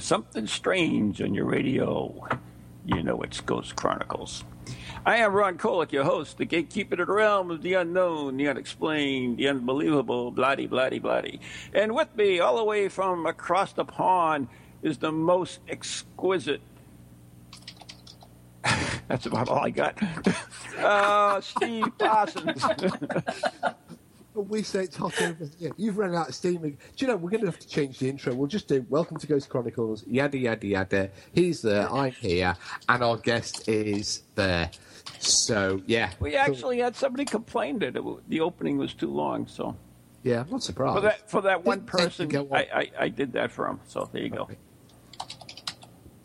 something strange on your radio, you know it's Ghost Chronicles. I am Ron Kolek, your host, the gatekeeper to the realm of the unknown, the unexplained, the unbelievable, bloody, bloody, bloody. And with me, all the way from across the pond, is the most exquisite. That's about all I got. uh, Steve Parsons. We say it's hot over here. You've run out of steam. Do you know, we're going to have to change the intro. We'll just do Welcome to Ghost Chronicles, yada, yada, yada. He's there, I'm here, and our guest is there. So, yeah. we actually had somebody complain that it, the opening was too long, so. Yeah, I'm not surprised. For that, for that one person, to go on. I, I, I did that for him. So there you go.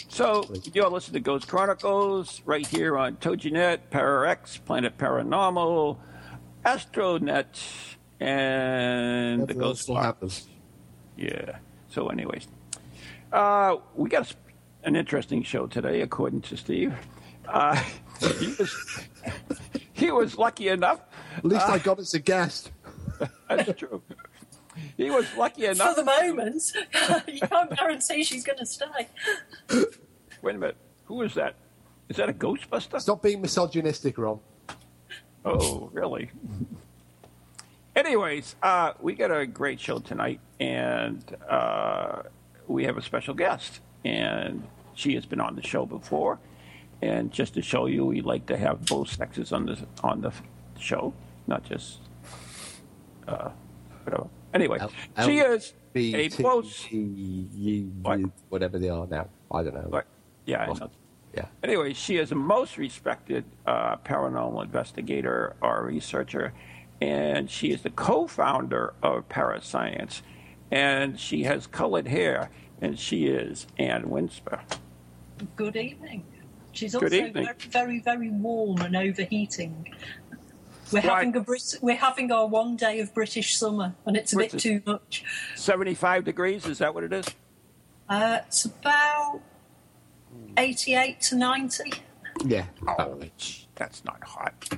So you're listening to Ghost Chronicles right here on TogiNet, ParaX, Planet Paranormal, Astronet, and the Everyone Ghost still Box. happens. Yeah. So, anyways, uh, we got a s an interesting show today, according to Steve. Uh, he was he was lucky enough. At least I got as a guest. That's true. He was lucky enough. For the moment, you can't guarantee she's going to stay. Wait a minute. Who is that? Is that a Ghostbuster? Stop being misogynistic, Ron. Oh, really? Anyways, uh, we got a great show tonight, and uh, we have a special guest, and she has been on the show before. And just to show you, we like to have both sexes on the on the show, not just uh, whatever. Anyway, L- she is B, a close. What? Whatever they are now. I don't know. Yeah, know. Yeah. Anyway, she is a most respected uh, paranormal investigator or researcher, and she is the co-founder of Parascience, and she has colored hair, and she is Anne Winsper. Good evening. She's Good also evening. very, very, very warm and overheating. We're Why? having a Brit- we're having our one day of British summer, and it's a bit too much. Seventy-five degrees, is that what it is? Uh, it's about eighty-eight to ninety. Yeah. Oh, that's not hot.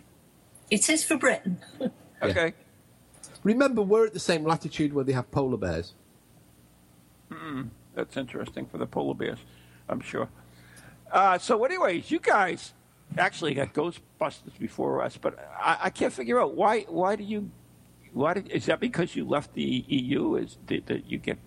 It is for Britain. Okay. Remember, we're at the same latitude where they have polar bears. That's interesting for the polar bears, I'm sure. Uh, so, anyways, you guys actually got Ghostbusters before us, but I, I can't figure out why. Why do you? Why did, is that because you left the EU? Is that, that you get,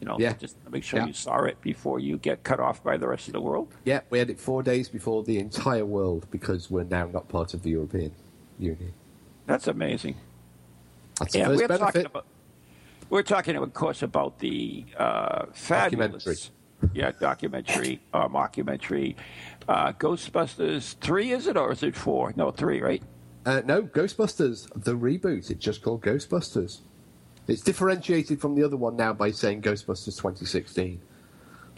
you know, Yeah. just to make sure Yeah. you saw it before you get cut off by the rest of the world? Yeah, we had it four days before the entire world because we're now not part of the European Union. That's amazing. That's Yeah, we're talking about. We're talking, of course, about the uh, fabulous, Documentary. yeah, documentary, uh, mockumentary, uh, Ghostbusters three. Is it or is it four? No, three, right? Uh, no, Ghostbusters, the reboot. It's just called Ghostbusters. It's differentiated from the other one now by saying Ghostbusters 2016.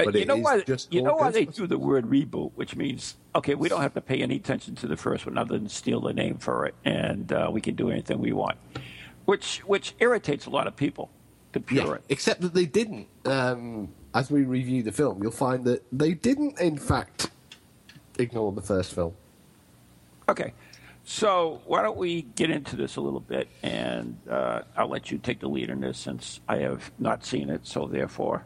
But you know why? You know why they do the word reboot, which means okay, we don't have to pay any attention to the first one other than steal the name for it, and uh, we can do anything we want, which which irritates a lot of people. The Yeah, except that they didn't. Um, as we review the film, you'll find that they didn't, in fact, ignore the first film. Okay, so why don't we get into this a little bit, and uh, I'll let you take the lead in this since I have not seen it, so therefore.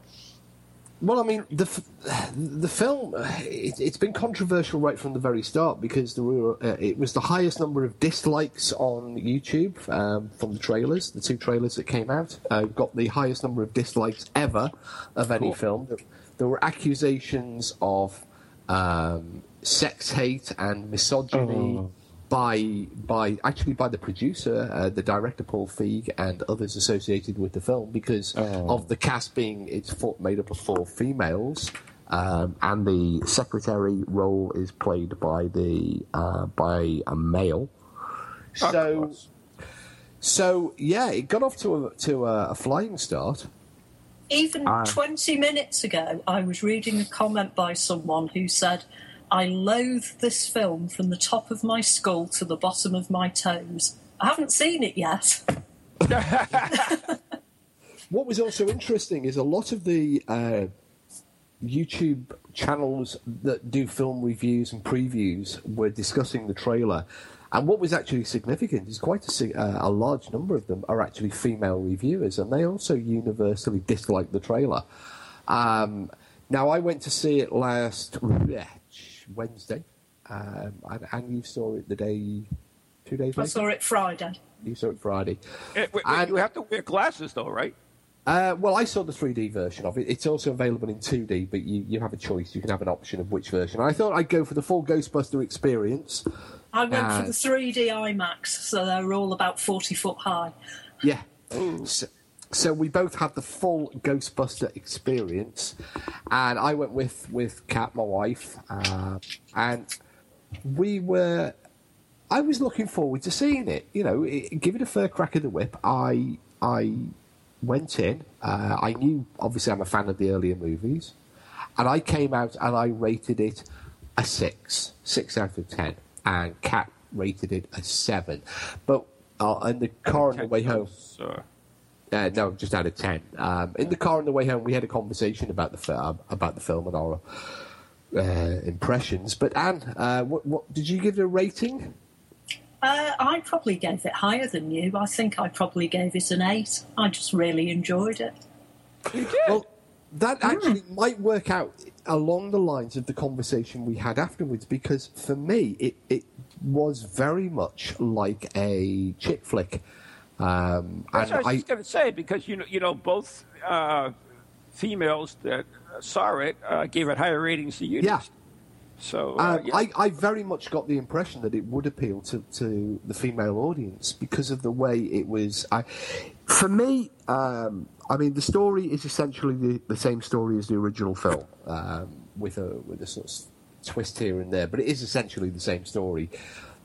Well, I mean, the f- the film it, it's been controversial right from the very start because there were uh, it was the highest number of dislikes on YouTube um, from the trailers. The two trailers that came out uh, got the highest number of dislikes ever of any Cool. film. There, there were accusations of um, sex hate and misogyny. By, by actually by the producer, uh, the director Paul Feig, and others associated with the film because of the cast being it's four, made up of four females, um, and the secretary role is played by the uh, by a male. Of So course. so yeah, it got off to a to a, a flying start. Even Ah. 20 minutes ago, I was reading a comment by someone who said, I loathe this film from the top of my skull to the bottom of my toes. I haven't seen it yet. What was also interesting is a lot of the uh, YouTube channels that do film reviews and previews were discussing the trailer. And what was actually significant is quite a, uh, a large number of them are actually female reviewers, and they also universally dislike the trailer. Um, now, I went to see it last Wednesday, um, and, and you saw it the day, two days I later. saw it Friday. You saw it Friday. Eh, wait, wait, And- you have to wear glasses, though, right? Uh, well, I saw the 3D version of it. It's also available in 2D, but you, you have a choice. You can have an option of which version. I thought I'd go for the full Ghostbuster experience. I went for the 3D IMAX, so they're all about 40 foot high. Yeah. So, so we both had the full Ghostbuster experience, and I went with with Kat, my wife, uh, and we were. I was looking forward to seeing it. You know, it, give it a fair crack of the whip. I I went in. Uh, I knew, obviously, I'm a fan of the earlier movies, and I came out and I rated it a six, six out of ten, and Kat rated it a seven. But uh, in the car on the way home, So, uh, no, just out of ten. Um, in the car on the way home, we had a conversation about the film, about the film and our uh, impressions. But Anne, uh, what, what did you give it a rating? Uh, I probably gave it higher than you. I think I probably gave it an 8. I just really enjoyed it. you did. Well, that actually might work out along the lines of the conversation we had afterwards, because for me, it, it was very much like a chick flick. Um, That's and what I was just going to say because you know, you know, both uh, females that saw it uh, gave it higher ratings than you Yeah. did. So uh, Um, yeah. I, I very much got the impression that it would appeal to, to the female audience because of the way it was. I, for me, um, I mean, the story is essentially the, the same story as the original film, um, with a with a sort of twist here and there, but it is essentially the same story.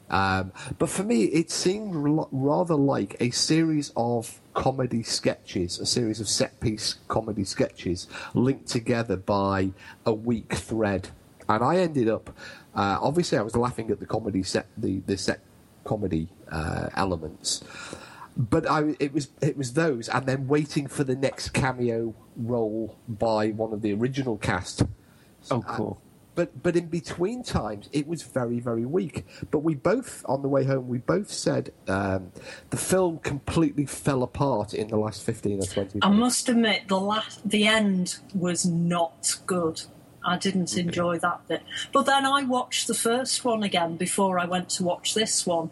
Um, but for me, it seemed rather like a series of comedy sketches, a series of set piece comedy sketches linked together by a weak thread. And I ended up, uh, obviously, I was laughing at the comedy set, the, the set comedy uh, elements. But I, it was it was those, and then waiting for the next cameo role by one of the original cast. Oh, cool. But but in between times, it was very very weak. But we both on the way home, we both said um, the film completely fell apart in the last fifteen or twenty. Minutes. I must admit, the last, the end was not good. I didn't enjoy that bit. But then I watched the first one again before I went to watch this one,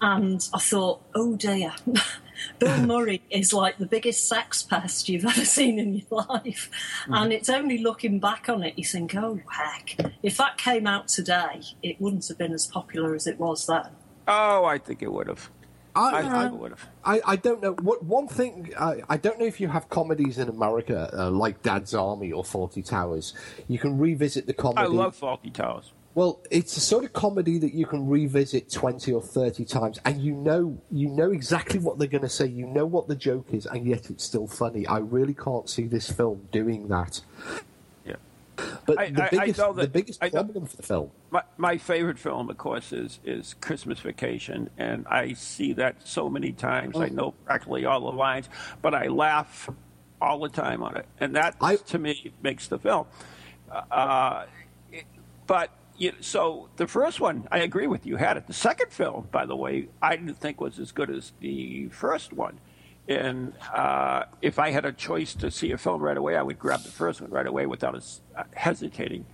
and I thought, oh dear, Bill Murray is like the biggest sex pest you've ever seen in your life. And it's only looking back on it you think, oh heck, if that came out today, it wouldn't have been as popular as it was then. oh, I think it would have. I, I, I, would have. I, I don't know. What one thing I, I don't know if you have comedies in America uh, like Dad's Army or Fawlty Towers. You can revisit the comedy. I love Fawlty Towers. Well, it's a sort of comedy that you can revisit twenty or thirty times, and you know you know exactly what they're going to say. You know what the joke is, and yet it's still funny. I really can't see this film doing that. Yeah. But I- the I- I biggest know that- the biggest I problem for the film. My, my favorite film, of course, is is Christmas Vacation, and I see that so many times. Oh. I know practically all the lines, but I laugh all the time on it, and that to me makes the film. Uh, it- but you, so the first one, I agree with you. Had it. The second film, by the way, I didn't think was as good as the first one. And uh, if I had a choice to see a film right away, I would grab the first one right away without us uh, hesitating.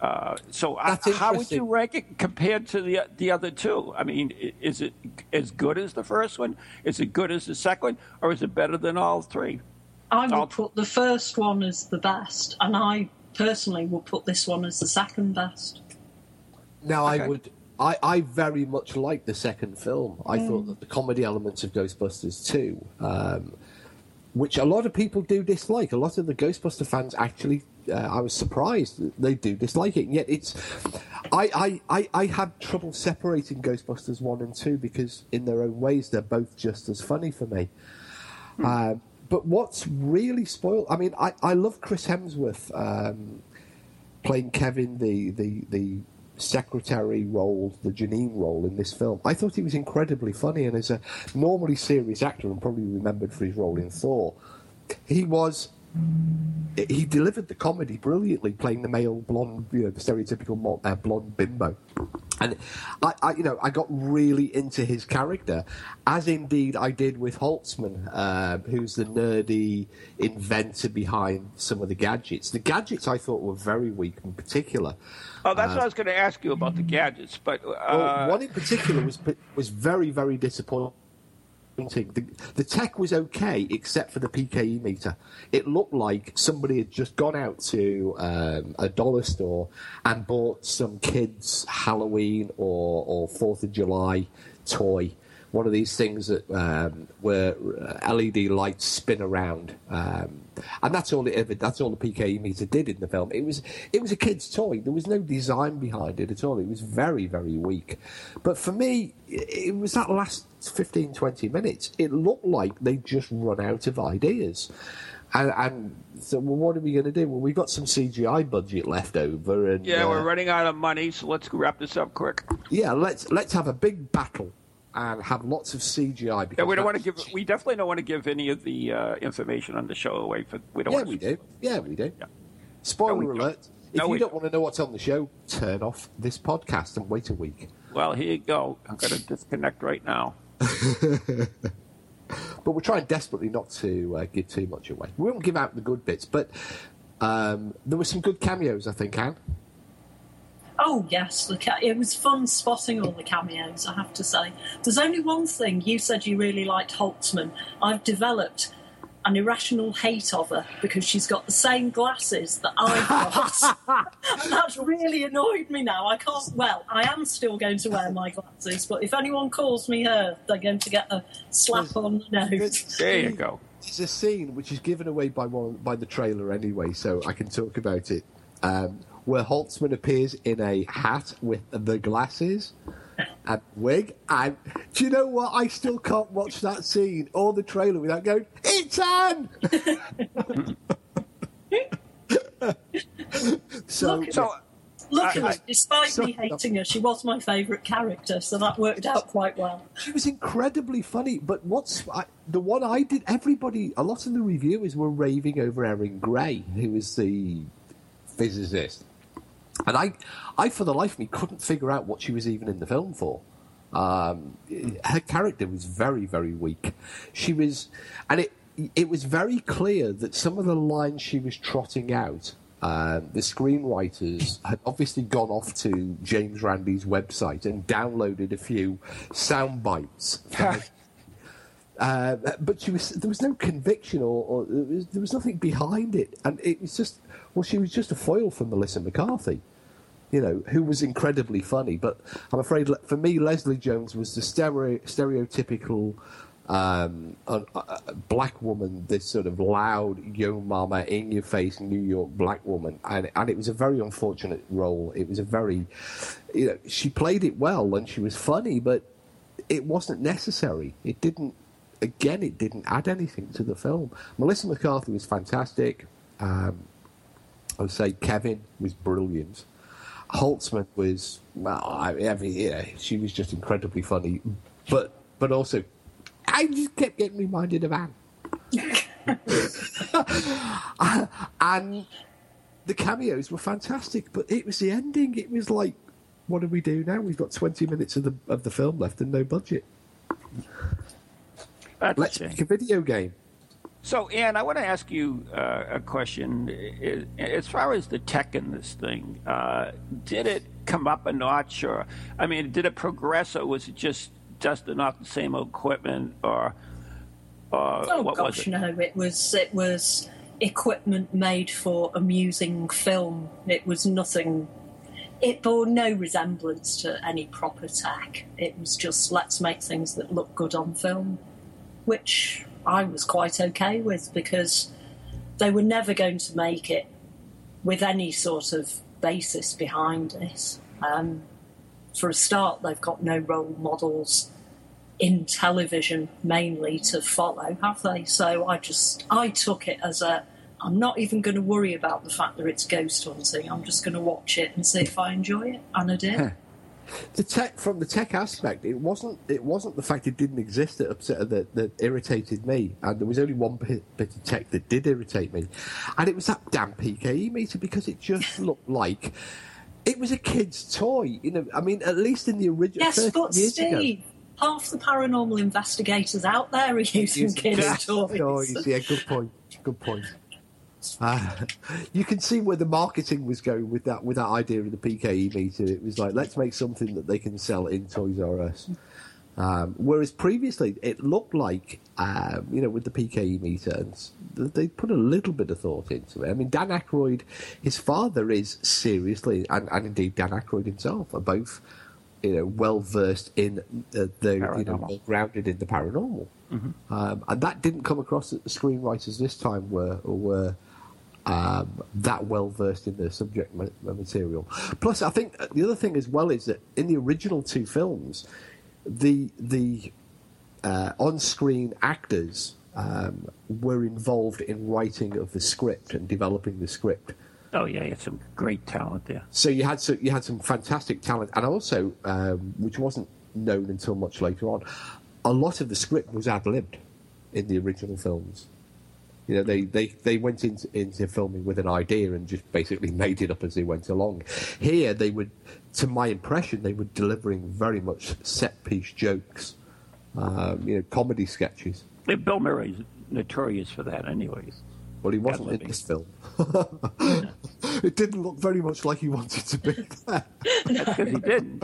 Uh, so, I, how would you rank it compared to the the other two? I mean, is it as good as the first one? Is it good as the second one, or is it better than all three? I would I'll- put the first one as the best, and I personally would put this one as the second best. Now, Okay. I would. I, I very much liked the second film. I thought that the comedy elements of Ghostbusters 2, um, which a lot of people do dislike, a lot of the Ghostbuster fans actually, uh, I was surprised that they do dislike it. And yet, it's. I, I, I, I had trouble separating Ghostbusters 1 and 2 because, in their own ways, they're both just as funny for me. Um, but what's really spoiled? I mean, I, I love Chris Hemsworth um, playing Kevin, the, the the secretary role, the Janine role in this film. I thought he was incredibly funny, and as a normally serious actor, and probably remembered for his role in Thor, he was he delivered the comedy brilliantly, playing the male blonde, you know, the stereotypical uh, blonde bimbo. And I, I, you know, I got really into his character, as indeed I did with Holtzmann, uh, who's the nerdy inventor behind some of the gadgets. The gadgets I thought were very weak, in particular. Oh, that's uh, what I was going to ask you about the gadgets, but uh... well, one in particular was was very, very disappointing the, the, tech was okay except for the PKE meter. It looked like somebody had just gone out to um, a dollar store and bought some kids' Halloween or, or Fourth of July toy one of these things that um, where uh, LED lights spin around, um, and that's all it ever. That's all the PKE meter did in the film. It was it was a kid's toy. There was no design behind it at all. It was very very weak. But for me, it was that last 15, 20 minutes. It looked like they just run out of ideas. And, and, so, well, what are we going to do? Well, we've got some CGI budget left over, and yeah, uh, we're running out of money. So let's wrap this up quick. Yeah, let's let's have a big battle and have lots of CGI. Because yeah, we don't want to give. We definitely don't want to give any of the uh, information on the show away. For we don't. Yeah, want we do. Yeah, we do. Yeah. Spoiler no, alert! If no, you don't want to know what's on the show, turn off this podcast and wait a week. Well, here you go. I'm going to disconnect right now. but we're trying desperately not to uh, give too much away. We won't give out the good bits, but um, there were some good cameos, I think, Anne. Oh yes, the ca- it was fun spotting all the cameos. I have to say. There's only one thing. You said you really liked Holtzmann. I've developed an irrational hate of her because she's got the same glasses that I've got. And that's really annoyed me now. I can't. Well, I am still going to wear my glasses, but if anyone calls me her, they're going to get a slap on the nose. There you go. It's a scene which is given away by one by the trailer anyway, so I can talk about it. Um, where Holtzmann appears in a hat with the glasses and wig. And do you know what? I still can't watch that scene or the trailer without going, "It's Anne." so, look, so look I, I, despite so, me hating her, she was my favourite character, so that worked out quite well. She was incredibly funny. But what's I, the one I did? Everybody, a lot of the reviewers were raving over Erin Gray, who was the physicist. And I, I for the life of me couldn't figure out what she was even in the film for. Um, her character was very, very weak. She was, and it it was very clear that some of the lines she was trotting out, uh, the screenwriters had obviously gone off to James Randi's website and downloaded a few sound bites. uh, but she was there was no conviction or, or there, was, there was nothing behind it, and it was just well, she was just a foil for Melissa McCarthy you know, who was incredibly funny. But I'm afraid for me, Leslie Jones was the stereo, stereotypical um, uh, black woman, this sort of loud, yo mama, in your face New York black woman. And, and it was a very unfortunate role. It was a very, you know, she played it well and she was funny, but it wasn't necessary. It didn't, again, it didn't add anything to the film. Melissa McCarthy was fantastic. Um, I would say Kevin was brilliant. Holtzmann was well, I mean, yeah, she was just incredibly funny, but but also, I just kept getting reminded of Anne. and the cameos were fantastic, but it was the ending. It was like, what do we do now? We've got twenty minutes of the of the film left and no budget. That's Let's make a video game. So, Anne, I want to ask you uh, a question. As far as the tech in this thing, uh, did it come up a notch, or I mean, did it progress, or was it just dusting off the same equipment, or, or oh what gosh, was it? no, it was it was equipment made for amusing film. It was nothing. It bore no resemblance to any proper tech. It was just let's make things that look good on film, which I was quite okay with because they were never going to make it with any sort of basis behind it. Um, for a start, they've got no role models. in television mainly to follow, have they? So I just I took it as a I'm not even going to worry about the fact that it's ghost hunting. I'm just going to watch it and see if I enjoy it, and I did. The tech from the tech aspect, it wasn't it wasn't the fact it didn't exist that upset that, that irritated me, and there was only one bit, bit of tech that did irritate me, and it was that damn PKE meter because it just looked like it was a kid's toy. You know, I mean, at least in the original. Yes, but years Steve, ago. half the paranormal investigators out there are using kids' toys. toys. Yeah, good point. Good point. Uh, you can see where the marketing was going with that with that idea of the PKE meter. It was like let's make something that they can sell in Toys R Us. Um, whereas previously it looked like um, you know with the PKE meter they put a little bit of thought into it. I mean Dan Aykroyd, his father is seriously and, and indeed Dan Aykroyd himself are both you know well versed in uh, the you know Paranormal. well grounded in the paranormal. Um, and that didn't come across that the screenwriters this time were or were um, that well versed in the subject material. Plus, I think uh, the other thing as well is that in the original two films, the the uh, on-screen actors um, were involved in writing of the script and developing the script. Oh yeah, it's some great talent there. So you had some, you had some fantastic talent, and also, um, which wasn't known until much later on, a lot of the script was ad libbed in the original films. You know, they, they, they went into, into filming with an idea and just basically made it up as they went along. Here, they would, to my impression, they were delivering very much set piece jokes, um, you know, comedy sketches. Yeah, Bill Murray's notorious for that, anyways. Well, he wasn't in this film. it didn't look very much like he wanted to be there. That's because he didn't.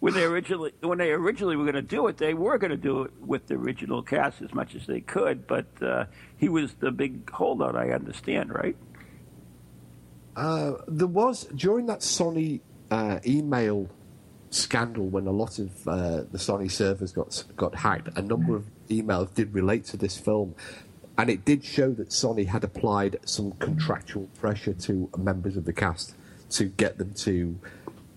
When they originally when they originally were going to do it, they were going to do it with the original cast as much as they could. But uh, he was the big holdout. I understand, right? Uh, there was during that Sony uh, email scandal when a lot of uh, the Sony servers got got hacked. A number of emails did relate to this film, and it did show that Sony had applied some contractual pressure to members of the cast to get them to.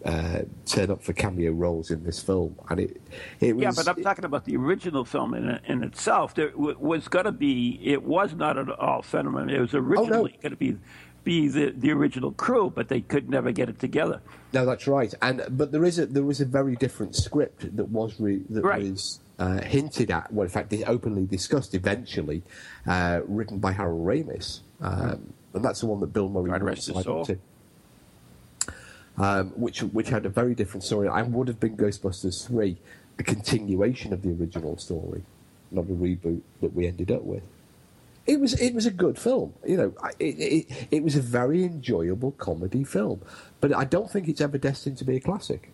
Uh, turn up for cameo roles in this film, and it it was Yeah, but I'm talking about the original film in, in itself. There w- was going to be. It was not at all Fenneman. It was originally going to be be the, the original crew, but they could never get it together. No, that's right. And but there is a there was a very different script that was re, that Right. was uh, hinted at. Well, in fact, openly discussed eventually, uh, written by Harold Ramis, um, and that's the one that Bill Murray God rest his soul. into. Um, which which had a very different story and would have been Ghostbusters three, a continuation of the original story, not a reboot that we ended up with. It was it was a good film, you know. It, it, it was a very enjoyable comedy film, but I don't think it's ever destined to be a classic.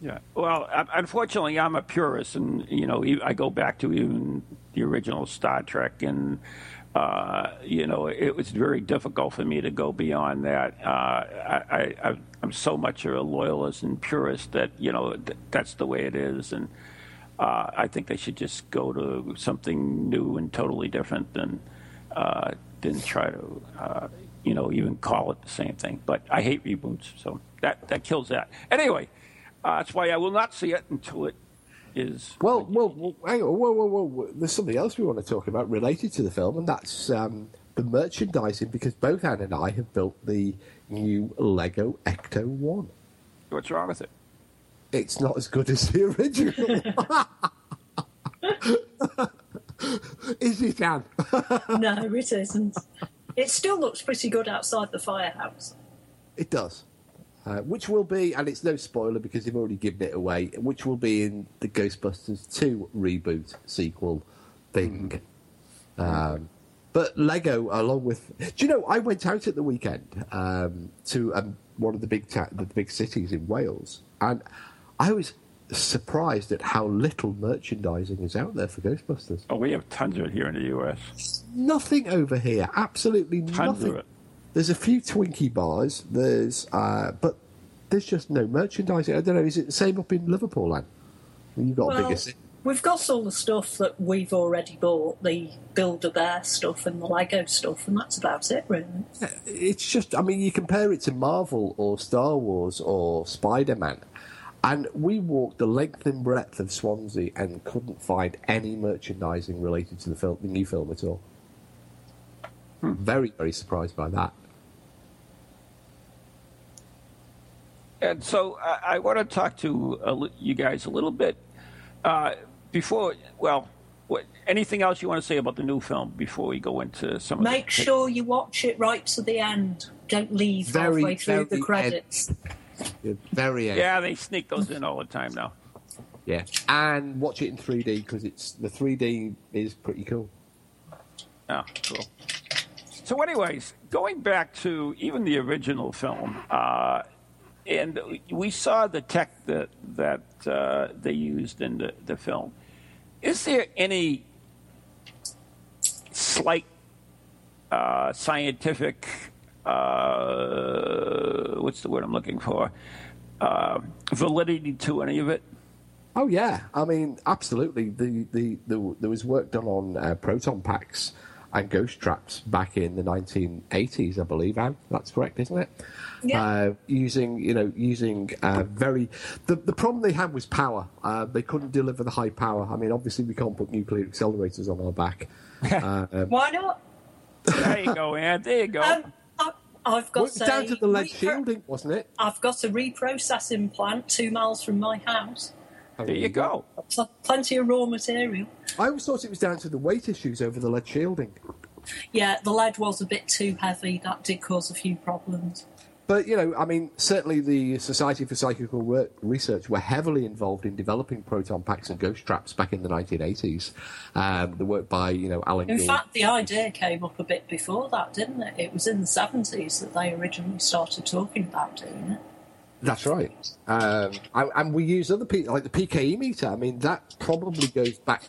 Yeah. Well, unfortunately, I'm a purist, and you know, I go back to even the original Star Trek, and uh, you know, it was very difficult for me to go beyond that. Uh, I, I, I'm so much of a loyalist and purist that you know th- that's the way it is, and uh, I think they should just go to something new and totally different than uh, than try to. Uh, you know, even call it the same thing. But I hate reboots, so that that kills that. Anyway, uh, that's why I will not see it until it is. Well, well, well hang on, whoa, whoa, whoa, whoa. There's something else we want to talk about related to the film, and that's um, the merchandising. Because both Anne and I have built the new Lego Ecto One. What's wrong with it? It's not as good as the original. Is it, Anne? no, it isn't. It still looks pretty good outside the firehouse. It does. Uh, which will be, and it's no spoiler because they've already given it away, which will be in the Ghostbusters 2 reboot sequel thing. Um, but Lego, along with. Do you know, I went out at the weekend um, to um, one of the big, ta- the big cities in Wales, and I was surprised at how little merchandising is out there for Ghostbusters. Oh, we have tons of it here in the U.S. Nothing over here, absolutely Tons nothing. Of it. There's a few Twinkie bars. There's, uh, but there's just no merchandising. I don't know. Is it the same up in Liverpool, Anne? You've got a bigger city. we've got all the stuff that we've already bought, the Build a Bear stuff and the Lego stuff, and that's about it, really. It's just, I mean, you compare it to Marvel or Star Wars or Spider Man, And we walked the length and breadth of Swansea and couldn't find any merchandising related to the film, the new film at all. Very, very surprised by that. And so I, I want to talk to a li- you guys a little bit uh, before. Well, what, anything else you want to say about the new film before we go into some? Make of the, sure you watch it right to the end. Don't leave Very, halfway through the credits. Yeah, Very, uh, Yeah, they sneak those in all the time now. yeah. And watch it in 3D because it's the 3D is pretty cool. Oh, cool. So, anyways, going back to even the original film, uh, and we saw the tech that that uh, they used in the, the film. Is there any slight uh, scientific uh, what's the word I'm looking for uh, validity to any of it? Oh yeah, I mean, absolutely. The the, the there was work done on uh, proton packs and ghost traps back in the 1980s, I believe. Anne, that's correct, isn't it? Yeah. Uh, using you know using uh, very the the problem they had was power. Uh, they couldn't deliver the high power. I mean, obviously we can't put nuclear accelerators on our back. uh, um, Why not? There you go, Ann. There you go. Um, I, I've got well, it down to the lead repro- shielding, wasn't it? I've got a reprocessing plant two miles from my house. There you go. Pl- Plenty of raw material. I always thought it was down to the weight issues over the lead shielding. Yeah, the lead was a bit too heavy. That did cause a few problems. But you know, I mean, certainly the Society for Psychical Work Research were heavily involved in developing proton packs and ghost traps back in the 1980s. Um, the work by you know Alan. In Gauld. fact, the idea came up a bit before that, didn't it? It was in the 70s that they originally started talking about doing it. That's right. Um, and, and we use other people like the PKE meter. I mean, that probably goes back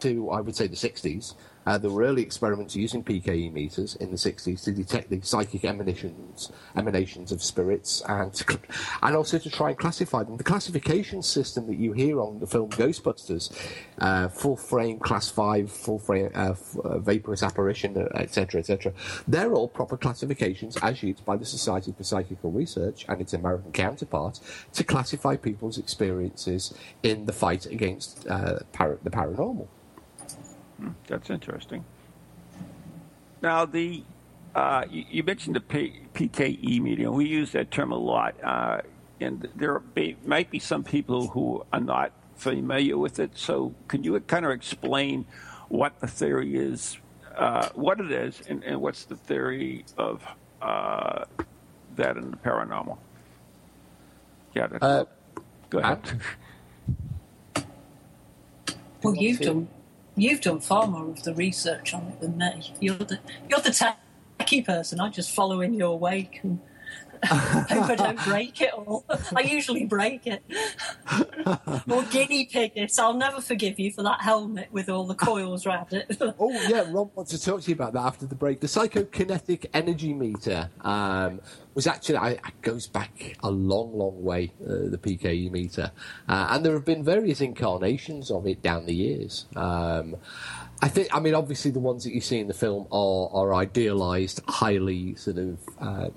to I would say the 60s. Uh, there were early experiments using PKE meters in the 60s to detect the psychic emanations, emanations of spirits, and and also to try and classify them. The classification system that you hear on the film Ghostbusters, uh, full frame, class five, full frame, uh, uh, vaporous apparition, etc., etc. They're all proper classifications as used by the Society for Psychical Research and its American counterpart to classify people's experiences in the fight against uh, par- the paranormal. That's interesting. Now, the uh, you, you mentioned the P, PKE medium. We use that term a lot, uh, and there be, might be some people who are not familiar with it. So, can you kind of explain what the theory is, uh, what it is, and, and what's the theory of uh, that in the paranormal? Yeah, that's, Uh, go ahead. Well, you've done you've done far more of the research on it than me. You're the you're the techie person. I just follow in your wake and hope I don't break it all. I usually break it. or guinea pig it. I'll never forgive you for that helmet with all the coils around it. Oh yeah, Rob wants to talk to you about that after the break. The psychokinetic energy meter um, was actually I, it goes back a long, long way. Uh, the PKE meter, uh, and there have been various incarnations of it down the years. Um, I think, I mean, obviously the ones that you see in the film are are idealized, highly sort of. Uh,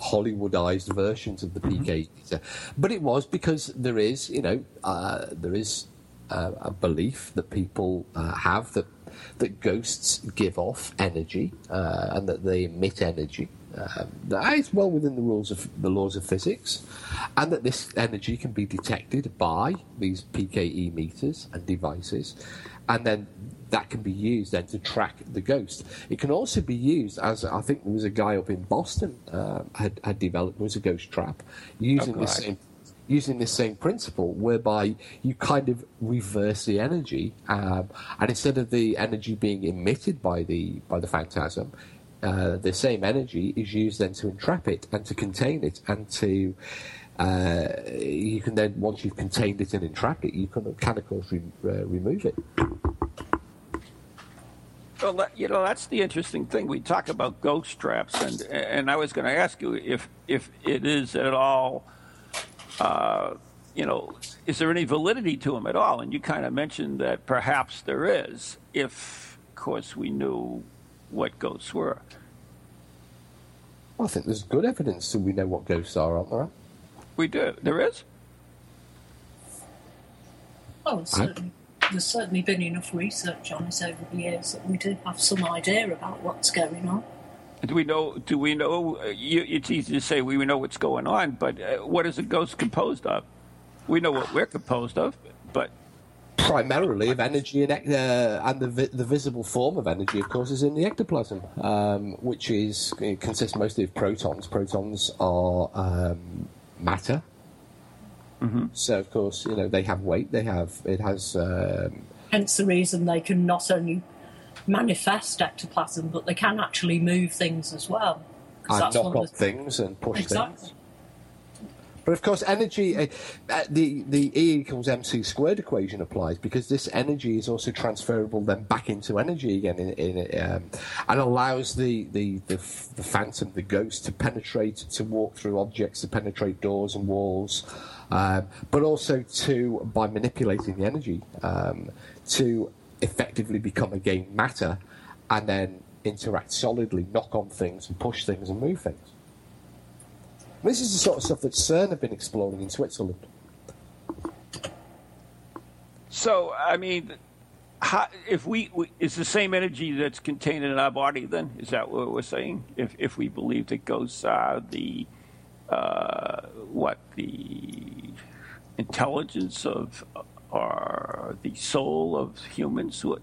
Hollywoodized versions of the PK meter, but it was because there is, you know, uh, there is uh, a belief that people uh, have that that ghosts give off energy uh, and that they emit energy. Um, that is well within the rules of the laws of physics, and that this energy can be detected by these PKE meters and devices, and then that can be used then to track the ghost. It can also be used as I think there was a guy up in Boston uh, had had developed was a ghost trap using Oh, this same using this same principle whereby you kind of reverse the energy um, and instead of the energy being emitted by the by the phantasm uh, the same energy is used then to entrap it and to contain it and to uh, you can then once you've contained it and entrapped it you can can of course re- uh, remove it Well, you know, that's the interesting thing. We talk about ghost traps, and and I was going to ask you if if it is at all, uh, you know, is there any validity to them at all? And you kind of mentioned that perhaps there is, if, of course, we knew what ghosts were. I think there's good evidence that we know what ghosts are aren't there We do. There is. Well, certainly, there's certainly been enough research on it over the years that we do have some idea about what's going on. Do we know? Do we know? Uh, you, it's easy to say we know what's going on, but uh, what is a ghost composed of? We know what we're composed of, but primarily of energy and, uh, and the, vi- the visible form of energy, of course, is in the ectoplasm, um, which is consists mostly of protons. Protons are um, matter. Mm-hmm. So, of course, you know they have weight. They have it has. Um, Hence the reason they can not only manifest ectoplasm, but they can actually move things as well. and that's knock one on of the- things and push Exactly. things. But of course, energy, uh, uh, the the E equals mc squared equation applies because this energy is also transferable then back into energy again, in, in um, and allows the, the, the the phantom, the ghost, to penetrate, to walk through objects, to penetrate doors and walls, um, but also to by manipulating the energy um, to effectively become again matter, and then interact solidly, knock on things, and push things and move things. This is the sort of stuff that CERN have been exploring in Switzerland. so I mean, how, if we, we it's the same energy that's contained in our body, then is that what we're saying? If if we believe that ghosts are the uh, what the intelligence of or the soul of humans, what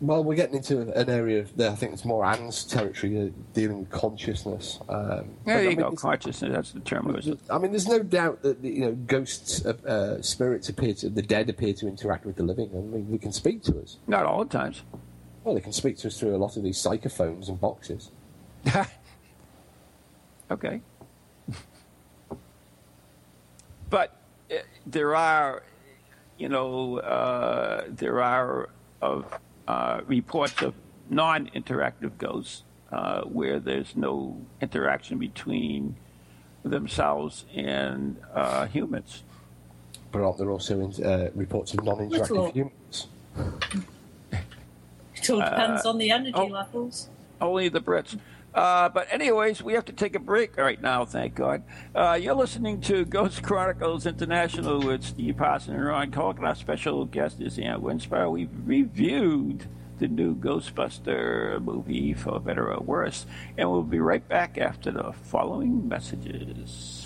Well, we're getting into an area of, I think it's more Anne's territory, uh, dealing with consciousness. Um, There I you mean, go. Consciousness. That's the term. It. I mean, there's no doubt that you know ghosts, uh, uh, spirits appear to the dead appear to interact with the living, and they, they can speak to us. Not all the times. Well, they can speak to us through a lot of these psychophones and boxes. okay. but uh, there are, you know, uh, there are of uh, reports of non-interactive ghosts uh, where there's no interaction between themselves and uh, humans. But aren't there also in, uh, reports of non-interactive humans? It all depends on the energy oh. levels. Only the Brits. Uh, but anyways, we have to take a break right now. Thank God. Uh, you're listening to Ghost Chronicles International with Steve Parson and Ron Kolek. And our special guest is Ann Winsper. We've reviewed the new Ghostbuster movie, for better or worse, and we'll be right back after the following messages.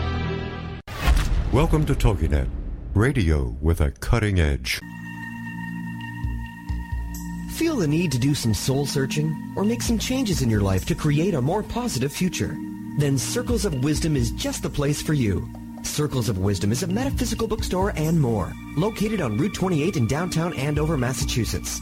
Welcome to TogiNet, radio with a cutting edge. Feel the need to do some soul searching or make some changes in your life to create a more positive future? Then Circles of Wisdom is just the place for you. Circles of Wisdom is a metaphysical bookstore and more, located on Route 28 in downtown Andover, Massachusetts.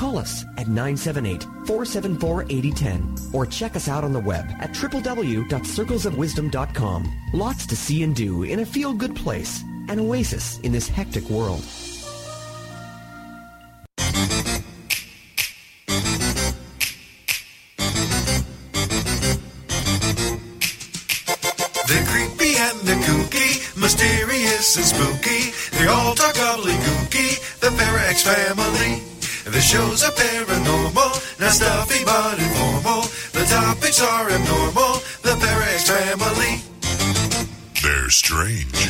Call us at 978-474-8010 or check us out on the web at www.circlesofwisdom.com. Lots to see and do in a feel-good place, an oasis in this hectic world. Shows are paranormal, not stuffy but informal. The topics are abnormal, the Parax family. They're strange,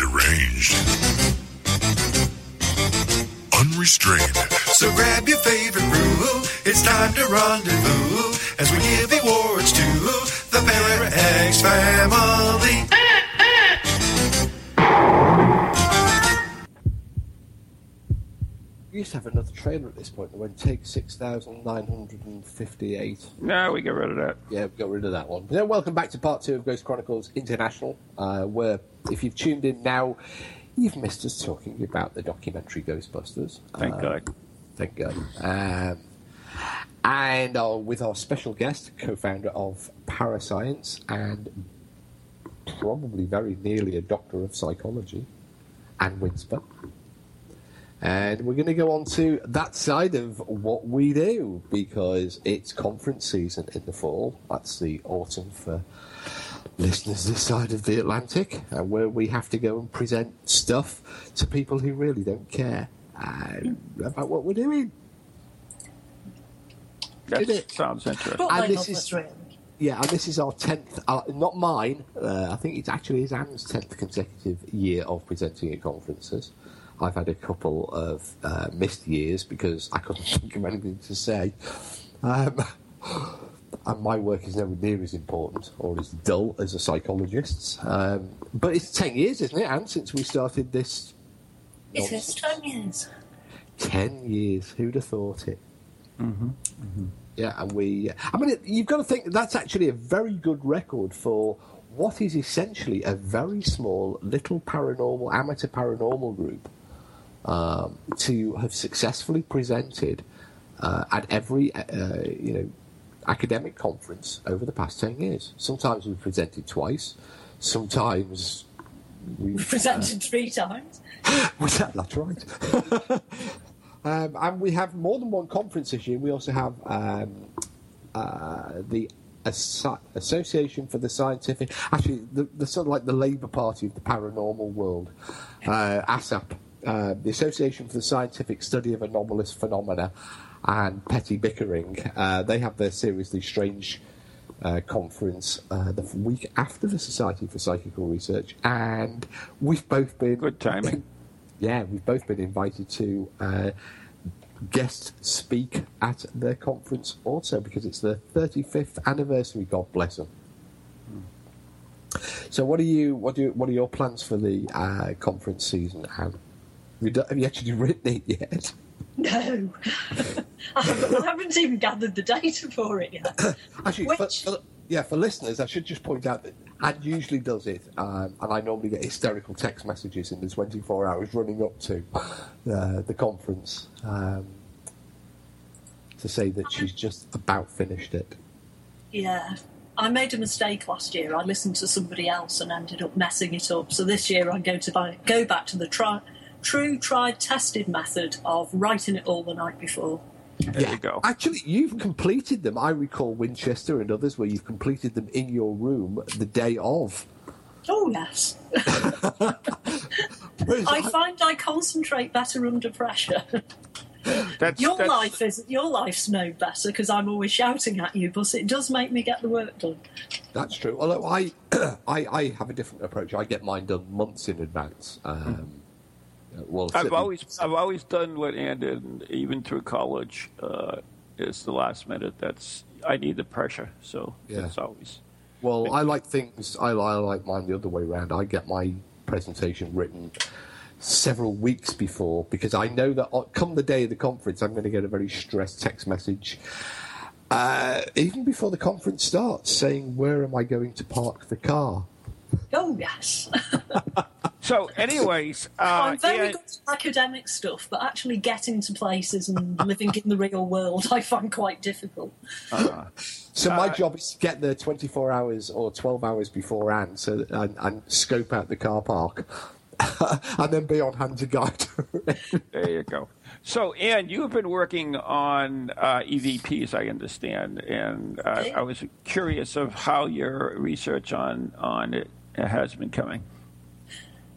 deranged, unrestrained. So grab your favorite brew, it's time to rendezvous to have another trailer at this point that went take 6,958. No, we get rid of that. Yeah, we got rid of that one. Yeah, welcome back to part two of Ghost Chronicles International, uh, where if you've tuned in now, you've missed us talking about the documentary Ghostbusters. Thank Uh, God. Thank God. Um, and uh, with our special guest, co-founder of Parascience and probably very nearly a doctor of psychology, Ann Winsper. And we're going to go on to that side of what we do because it's conference season in the fall. That's the autumn for listeners this side of the Atlantic, uh, where we have to go and present stuff to people who really don't care uh, about what we're doing. That sounds interesting. And this is- Yeah, and this is our tenth, uh, not mine. Uh, I think it actually is Ann's tenth consecutive year of presenting at conferences. I've had a couple of uh, missed years because I couldn't think of anything to say. Um, and my work is never near as important or as dull as a psychologist's. Um, but it's ten years, isn't it, Ann, since we started this? It is 10 years. Ten years. Who'd have thought it? Yeah, and we. I mean, you've got to think that's actually a very good record for what is essentially a very small, little paranormal, amateur paranormal group um, to have successfully presented uh, at every, uh, you know, academic conference over the past ten years. Sometimes we've presented twice. Sometimes we've Presented three times. was that that's right? um, and we have more than one conference this year. We also have um, uh, the Asso- Association for the Scientific, actually, the, the sort of like the Labour Party of the paranormal world, uh, ASAP, uh, the Association for the Scientific Study of Anomalous Phenomena, and Petty Bickering. Uh, they have their seriously strange. Uh, conference uh, the week after the Society for Psychical Research, and we've both been Good timing. yeah, we've both been invited to uh, guest speak at their conference also because it's the 35th anniversary. God bless them. So, what are you? What do? You, what are your plans for the uh, conference season? Have you, done, have you actually written it yet? No. I, haven't, I haven't even gathered the data for it yet. Actually, Which- for, yeah, for listeners, I should just point out that Ann usually does it, um, and I normally get hysterical text messages in the 24 hours running up to uh, the conference um, to say that she's just about finished it. Yeah. I made a mistake last year. I listened to somebody else and ended up messing it up. So this year I'm going to buy, go back to the tri- true, tried, tested method of writing it all the night before. There you go. Actually, you've completed them. I recall Winchester and others where you've completed them in your room the day of. Oh, yes. I I- find I concentrate better under pressure. That's, your that's- life is your life's no better because I'm always shouting at you, but it does make me get the work done. That's true. Although I, I, I have a different approach. I get mine done months in advance. Um, well, I've always I've always done what Ann did, and even through college. Uh, is the last minute. That's I need the pressure, so Yeah. it's always. Well, I like things. I, I like mine the other way around. I get my presentation written several weeks before because I know that come the day of the conference, I'm going to get a very stressed text message. Uh, even before the conference starts, saying where am I going to park the car? Oh yes, So, anyways, uh, I'm very Ian- good at academic stuff, but actually getting to places and living in the real world, I find quite difficult. So my Uh, job is to get there 24 hours or 12 hours beforehand, so that, and, and scope out the car park, and then be on hand to guide. There you go. So, Ann, you've been working on uh, EVPs, I understand, and uh, Okay. I was curious of how your research on on it has been coming.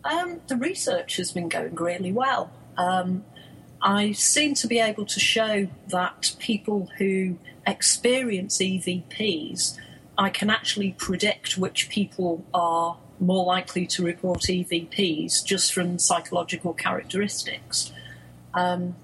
Um, the research has been going really well. Um, I seem to be able to show that people who experience EVPs, I can actually predict which people are more likely to report EVPs just from psychological characteristics. Um,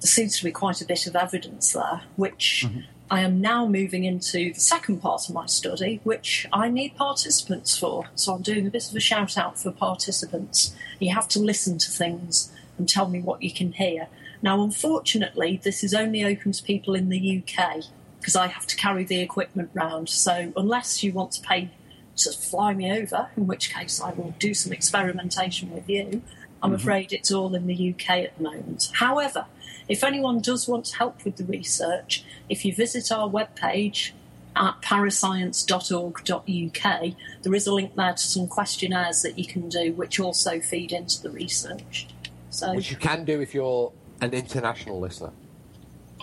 there seems to be quite a bit of evidence there, which I am now moving into the second part of my study, which I need participants for. So I'm doing a bit of a shout out for participants. You have to listen to things and tell me what you can hear. Now, unfortunately, this is only open to people in the UK because I have to carry the equipment round. So unless you want to pay to fly me over, in which case I will do some experimentation with you, I'm mm-hmm. afraid it's all in the UK at the moment. However, if anyone does want to help with the research, if you visit our webpage at parascience.org.uk, there is a link there to some questionnaires that you can do, which also feed into the research. So, Which you can do if you're an international listener.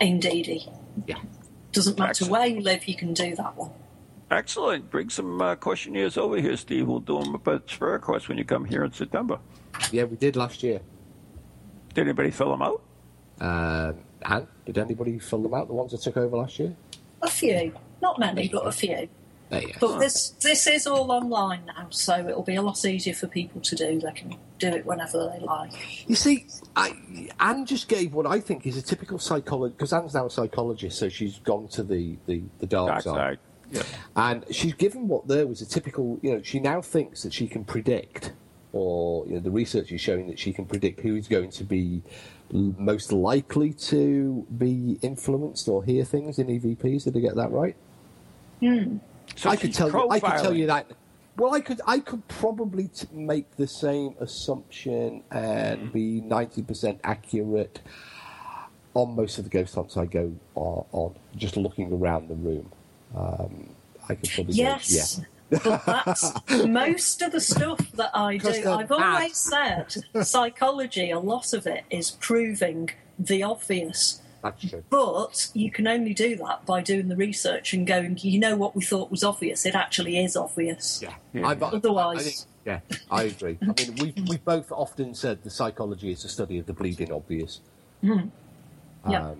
indeedy, Yeah. doesn't matter Excellent. where you live, you can do that one. Excellent. Bring some uh, questionnaires over here, Steve. We'll do them at Spirit Quest when you come here in September. Yeah, we did last year. Did anybody fill them out? Um, and did anybody fill them out? The ones that took over last year? A few, not many, but a few. There you But this this is all online now, so it'll be a lot easier for people to do. They can do it whenever they like. You see, I, Ann just gave what I think is a typical psychologist, because Ann's now a psychologist, so she's gone to the, the, the dark Dark side. side. Yeah. And she's given what there was a typical, you know, she now thinks that she can predict, or you know, the research is showing that she can predict who is going to be l- most likely to be influenced or hear things in EVPs. Did I get that right? Hmm. So I could tell you. I could tell you that. Well, I could. I could probably t- make the same assumption and hmm. be ninety percent accurate on most of the ghost hunts I go on. on just looking around the room, um, I could probably. go, Yes. yeah. But that's most of the stuff that I do. I've bad. always said psychology, a lot of it is proving the obvious. That's true. But you can only do that by doing the research and going, you know what we thought was obvious, it actually is obvious. Yeah. I've- I- Otherwise- I think- yeah, I agree. I mean, we've, we've both often said the psychology is a study of the bleeding obvious. Yeah. Um, yeah,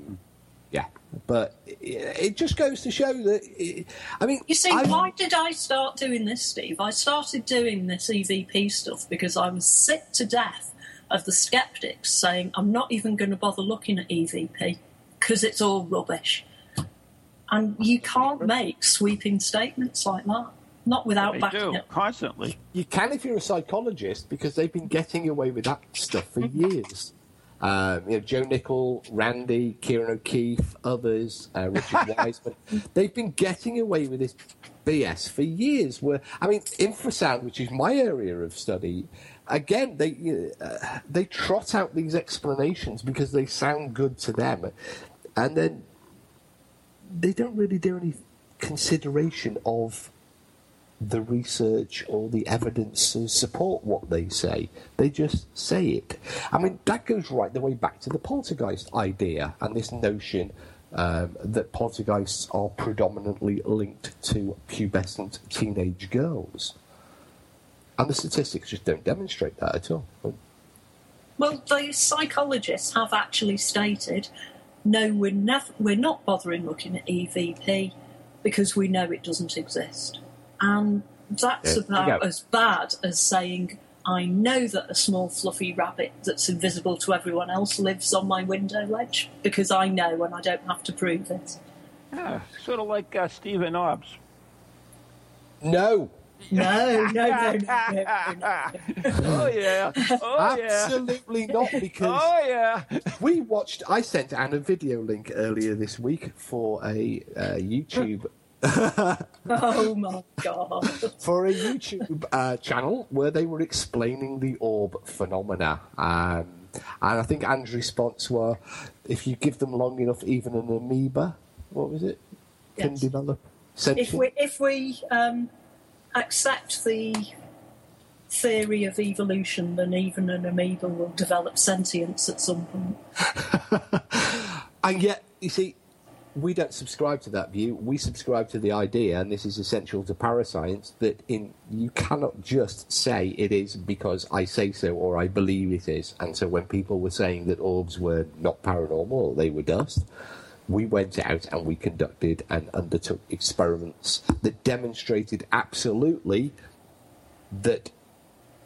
but it, it just goes to show that. It, I mean, You see, I'm- why did I start doing this, Steve? I started doing this EVP stuff because I was sick to death of the skeptics saying, I'm not even going to bother looking at EVP because it's all rubbish. And you can't make sweeping statements like that, not without They backing do it. constantly. You can if you're a psychologist because they've been getting away with that stuff for years. Um, you know, Joe Nickell, Randi, Ciarán O'Keeffe, others, uh, Richard Wiseman. They've been getting away with this BS for years. Where I mean, infrasound, which is my area of study, again they uh, they trot out these explanations because they sound good to them, and then they don't really do any consideration of the research or the evidence to support what they say. They just say it. I mean, that goes right the way back to the poltergeist idea and this notion um, that poltergeists are predominantly linked to pubescent teenage girls. And the statistics just don't demonstrate that at all. Well, the psychologists have actually stated, no, we're, nev- we're not bothering looking at EVP because we know it doesn't exist. And that's Yeah, about yeah. as bad as saying, I know that a small fluffy rabbit that's invisible to everyone else lives on my window ledge because I know and I don't have to prove it. Yeah, sort of like uh, Stephen Obbs. No, No, no, no, no, no, no. Oh yeah. Oh yeah. absolutely not, because Oh yeah. we watched. I sent Ann a video link earlier this week for a uh, YouTube Oh my god. for a YouTube uh, channel where they were explaining the orb phenomena. Um, and I think Ann's response were, if you give them long enough, even an amoeba, what was it, can Yes. develop If sentience. we if we um, accept the theory of evolution, then even an amoeba will develop sentience at some point. And yet, you see, we don't subscribe to that view. We subscribe to the idea, and this is essential to parascience, that in you cannot just say it is because I say so or I believe it is. And so when people were saying that orbs were not paranormal, they were dust, we went out and we conducted and undertook experiments that demonstrated absolutely that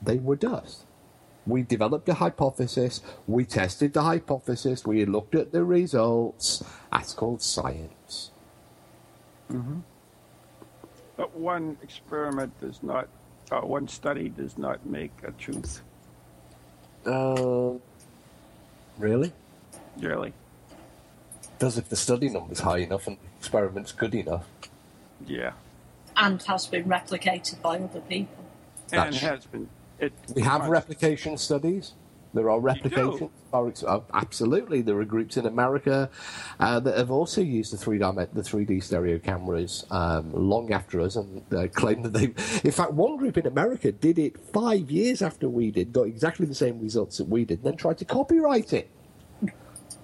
they were dust. We developed a hypothesis, we tested the hypothesis, we looked at the results. That's called science. But one experiment does not, uh, one study does not make a truth, Uh, really? really. Does if the study number's high enough and the experiment's good enough. Yeah. and has been replicated by other people. And That's- has been. It, We have much- replication studies. There are replications. Uh, absolutely, there are groups in America uh, that have also used the three the three D stereo cameras um, long after us, and uh, claim that they. In fact, one group in America did it five years after we did, got exactly the same results that we did, and then tried to copyright it,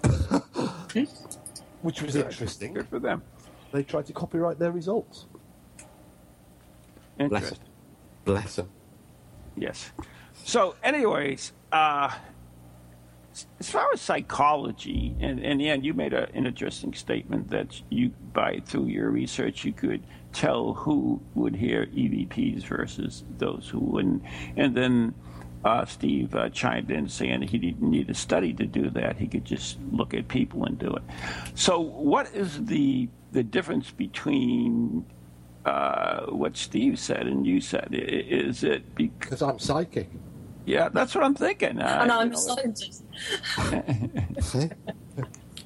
which was interesting. Good for them. They tried to copyright their results. Bless them. Bless them. Yes. So, anyways, uh, as far as psychology, and in the end, you made a, an interesting statement that you, by through your research, you could tell who would hear EVPs versus those who wouldn't. And then uh, Steve uh, chimed in saying he didn't need a study to do that; he could just look at people and do it. So, what is the the difference between uh, what Steve said and you said? Is it because Because I'm psychic. yeah, that's what I'm thinking. Uh, and I'm a scientist.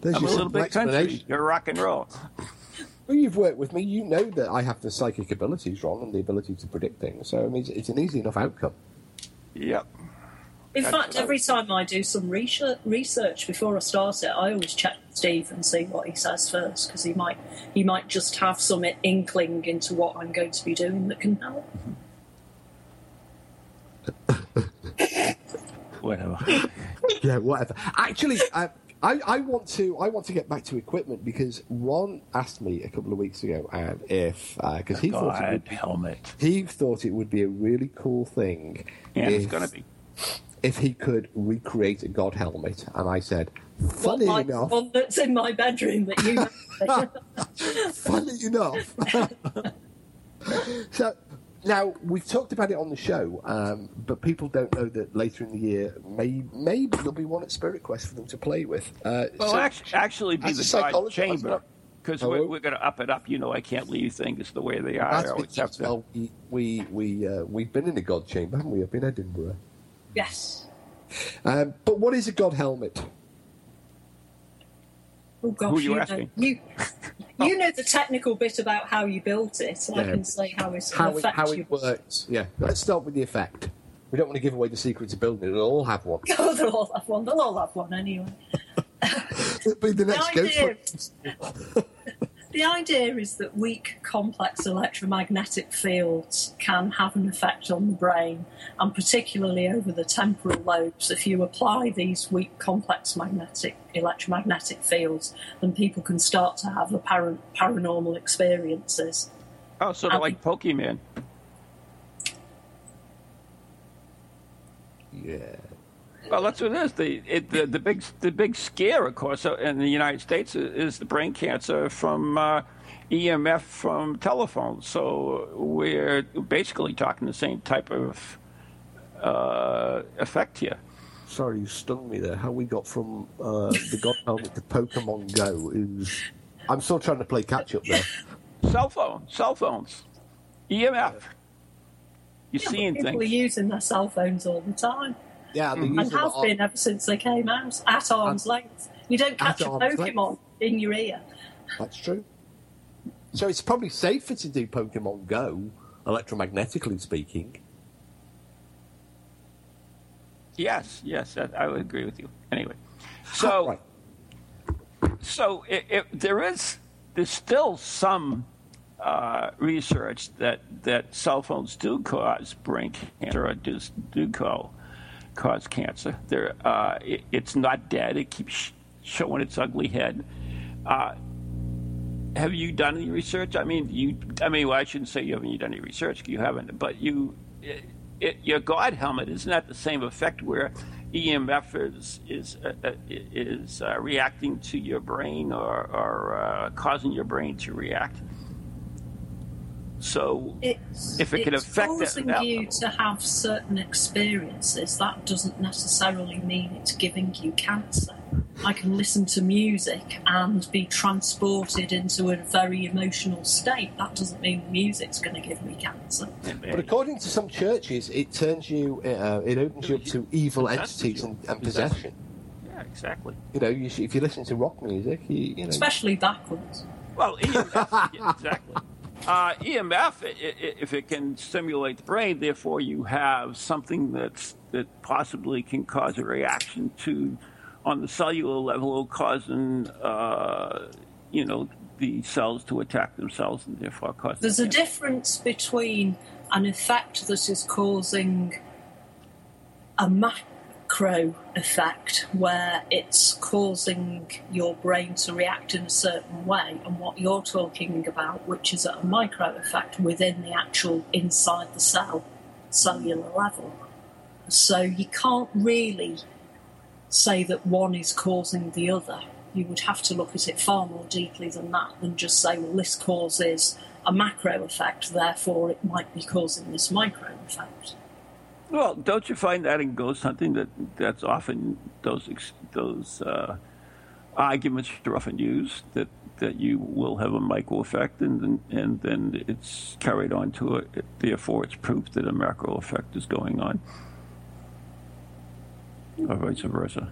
There's I'm a little bit country. You're rock and roll. Well, you've worked with me. You know that I have the psychic abilities, Ron, and the ability to predict things. So, I mean, it's, it's an easy enough outcome. Yep. In fact, every time I do some research, research before I start it, I always check with Steve and see what he says first because he might he might just have some inkling into what I'm going to be doing that can help. Whatever. Yeah, whatever. Actually, uh, I, I want to I want to get back to equipment because Ron asked me a couple of weeks ago um, if because he thought it would be, helmet. he thought it would be a really cool thing Yeah, if, it's gonna be. If he could recreate a god helmet, and I said, funny like enough, one that's in my bedroom that you funny enough. so now we've talked about it on the show, um, but people don't know that later in the year, may, maybe there'll be one at Spirit Quest for them to play with. Uh, Well, so- actually, actually be the a God chamber because Hello? we're, we're going to up it up. You know, I can't leave things the way they are. I always have to. well, we we we uh, we've been in a god chamber, haven't we? Up in Edinburgh. Yes. Um, but what is a god helmet? Oh gosh, Who are you know, asking? you you know the technical bit about how you built it. I Yeah. can say how it How it, how it works? Yeah. Let's start with the effect. We don't want to give away the secret to building it. They'll all have one. Oh, they'll all have one. They'll all have one anyway. It'll be the next idea- ghost. The idea is that weak, complex electromagnetic fields can have an effect on the brain, and particularly over the temporal lobes. If you apply these weak, complex magnetic electromagnetic fields, then people can start to have apparent paranormal experiences. Oh, sort of like Pokemon. Yeah. Well, that's what it is. The it, the the big the big scare, of course, uh, in the United States is, is the brain cancer from uh, EMF from telephones. So we're basically talking the same type of uh, effect here. Sorry, you stung me there. How we got from uh, the god helmet to Pokemon Go is. I'm still trying to play catch up there. Cell phone, cell phones, EMF. You're Yeah, seeing but people are using their cell phones all the time, Yeah, they and use them have been ever since they came out at arm's length. You don't catch a arm's Pokemon in your ear. That's true. So it's probably safer to do Pokemon Go, electromagnetically speaking. Yes, yes, I, I would agree with you. Anyway, so. Right. So it, it, there is there's still some uh, research that, that cell phones do cause brain cancer or do, do co- cause cancer. There, uh, it, it's not dead. It keeps sh- showing its ugly head. Uh, have you done any research? I mean, you. I mean, well, I shouldn't say you haven't done any research. You haven't, but you. It, it, your God helmet isn't that the same effect where EMF is is uh, uh, is uh, reacting to your brain or, or uh, causing your brain to react? So It's, if it can it's affect it causing at that you to have certain experiences, that doesn't necessarily mean it's giving you cancer. I can listen to music and be transported into a very emotional state. That doesn't mean the music's going to give me cancer. But according to some churches, it turns you, uh, it opens you up to evil entities and, and possession. yeah, exactly. You know, you, if you listen to rock music, you, you know, Especially backwards. Well, yeah, exactly. Uh, EMF, i- i- if it can stimulate the brain, therefore you have something that's that possibly can cause a reaction to, on the cellular level, causing uh, you know the cells to attack themselves and therefore cause. There's a difference between an effect that is causing a macro effect where it's causing your brain to react in a certain way and what you're talking about, which is at a micro effect within the actual inside the cell cellular level. So you can't really say that one is causing the other. You would have to look at it far more deeply than that, than just say, well, this causes a macro effect, therefore it might be causing this micro effect. Well, don't you find that in ghost hunting that that's often those those uh, arguments are often used that that you will have a micro effect and and then it's carried on to it. Therefore, it's proof that a macro effect is going on, or vice versa.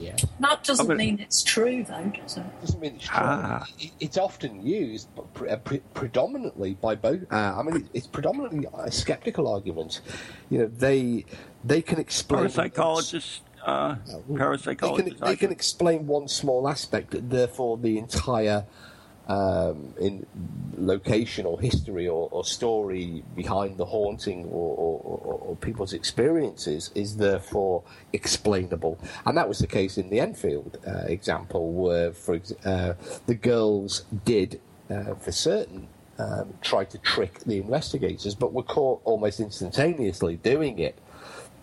Yeah. That doesn't but- mean it's true, though, does it? doesn't mean it's true. Ah. It's often used, but pre- uh, pre- predominantly by both. Uh, I mean, it's predominantly a skeptical argument. You know, they they can explain. Parapsychologists, uh, They can, parapsychologists. they can explain one small aspect, therefore the entire um, in location or history or, or story behind the haunting or, or, or, people's experiences is therefore explainable. And that was the case in the Enfield uh, example, where for uh, the girls did, uh, for certain, um, try to trick the investigators, but were caught almost instantaneously doing it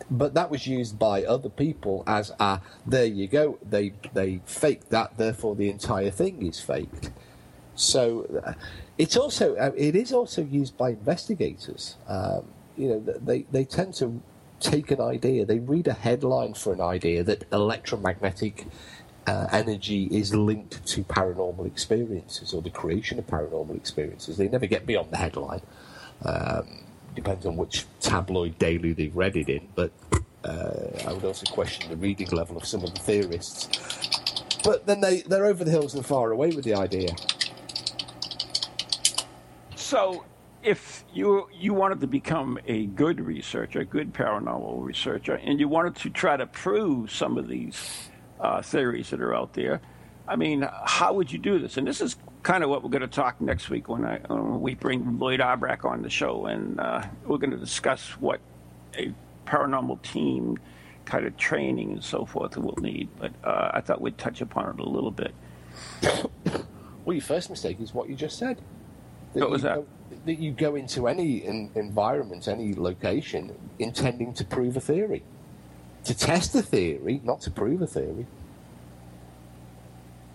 but that was used by other people as a there you go they they faked that therefore the entire thing is faked so uh, it's also uh, it is also used by investigators um, you know they they tend to take an idea they read a headline for an idea that electromagnetic uh, energy is linked to paranormal experiences or the creation of paranormal experiences they never get beyond the headline um, depends on which tabloid daily they've read it in, but uh, I would also question the reading level of some of the theorists. But then they, they're over the hills and far away with the idea. So, if you you wanted to become a good researcher, a good paranormal researcher, and you wanted to try to prove some of these uh, theories that are out there, I mean, how would you do this? And this is kind of what we're going to talk next week when I when we bring Lloyd Auerbach on the show, and uh, we're going to discuss what a paranormal team kind of training and so forth will need. But uh, I thought we'd touch upon it a little bit. Well, your first mistake is what you just said. That What was you that? Go, that you go into any in, environment, any location, intending to prove a theory. To test a theory, not to prove a theory.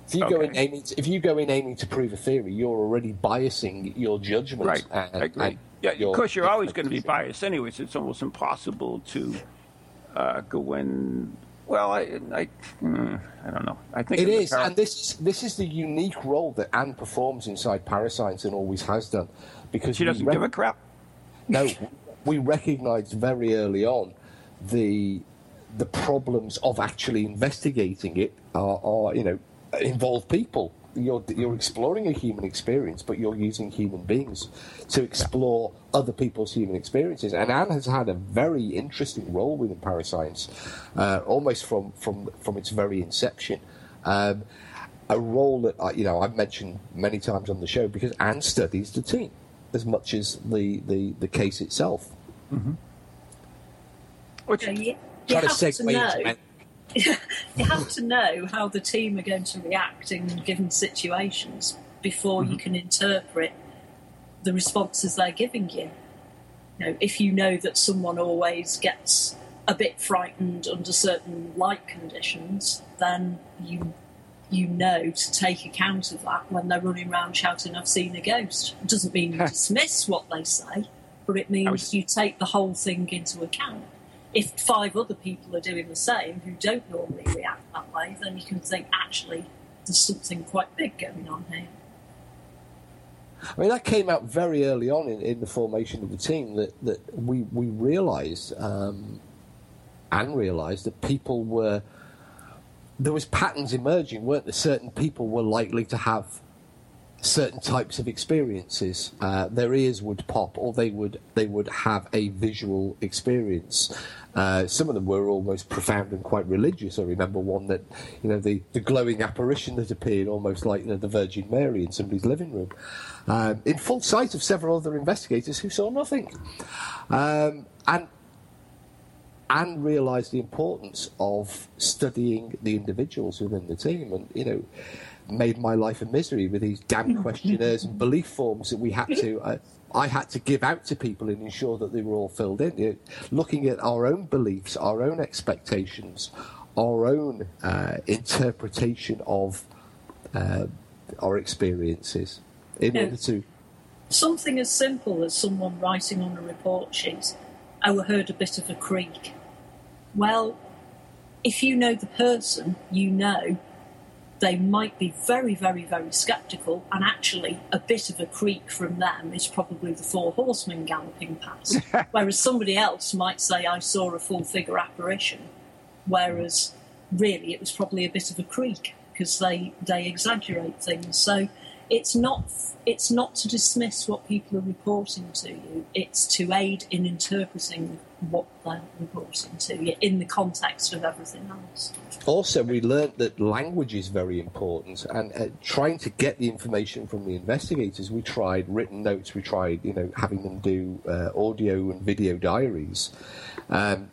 If you go in aiming, to, if you go in aiming to prove a theory, you're already biasing your judgment. Right. and- I agree. and Yeah, your- of course, you're always going to be biased, anyways. It's almost impossible to uh, go in. Well, I, I, hmm, I don't know. I think It is, par- and this is this is the unique role that Ann performs inside Parascience and always has done, because she doesn't rec- give a crap. No, we recognised very early on the the problems of actually investigating it are, are you know involve people. You're you're exploring a human experience, but you're using human beings to explore other people's human experiences. And Ann has had a very interesting role within Parascience, uh, almost from from from its very inception. Um, a role that I- you know I've mentioned many times on the show because Ann studies the team as much as the the, the case itself. Which, You, you Try to have to know. into you have to know how the team are going to react in given situations before you mm-hmm. can interpret the responses they're giving you. You know, if you know that someone always gets a bit frightened under certain light conditions, then you you know to take account of that when they're running around shouting, I've seen a ghost. It doesn't mean you dismiss what they say, but it means was- you take the whole thing into account. If five other people are doing the same who don't normally react that way, then you can think, actually, there's something quite big going on here. I mean, that came out very early on in, in the formation of the team that, that we, we realised um, and realised that people were. There was patterns emerging, weren't there? Certain people were likely to have certain types of experiences. Uh, their ears would pop, or they would they would have a visual experience. Uh, some of them were almost profound and quite religious. I remember one that, you know, the, the glowing apparition that appeared almost like you know, the Virgin Mary in somebody's living room, um, in full sight of several other investigators who saw nothing, um, and and realised the importance of studying the individuals within the team, and you know, made my life a misery with these damn questionnaires and belief forms that we had to. Uh, I had to give out to people and ensure that they were all filled in. You know, looking at our own beliefs, our own expectations, our own uh, interpretation of uh, our experiences, in Yeah. order to Something as simple as someone writing on a report sheet, oh, I heard a bit of a creak. Well, if you know the person, you know they might be very, very, very sceptical, and actually, a bit of a creak from them is probably the four horsemen galloping past. whereas somebody else might say, I saw a full figure apparition, whereas really it was probably a bit of a creak because they, they exaggerate things. So it's not it's not to dismiss what people are reporting to you. It's to aid in interpreting what they're reporting to in the context of everything else. Also, we learnt that language is very important, and uh, trying to get the information from the investigators, we tried written notes, we tried, you know, having them do uh, audio and video diaries, um,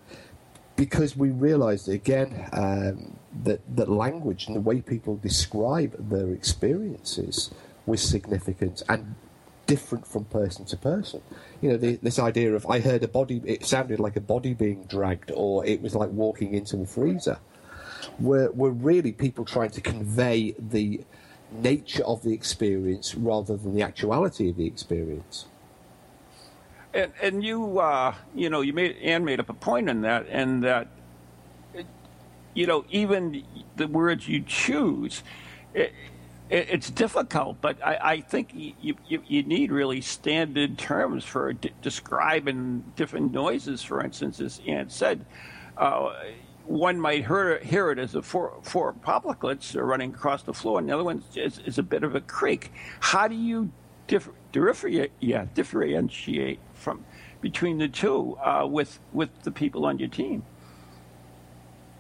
because we realised again um, that that language and the way people describe their experiences was significant and different from person to person. You know, the, this idea of I heard a body, it sounded like a body being dragged, or it was like walking into a freezer were, were really people trying to convey the nature of the experience rather than the actuality of the experience. And and you uh, you know you made Ann made up a point in that, and that you know even the words you choose. It, it, it's difficult, but I, I think you, you, you need really standard terms for d- describing different noises. For instance, as Ann said, uh, one might hear, hear it as a four, four apocalypse running across the floor, and the other one is, is a bit of a creak. How do you differ, differentiate, yeah, differentiate from between the two uh, with with the people on your team?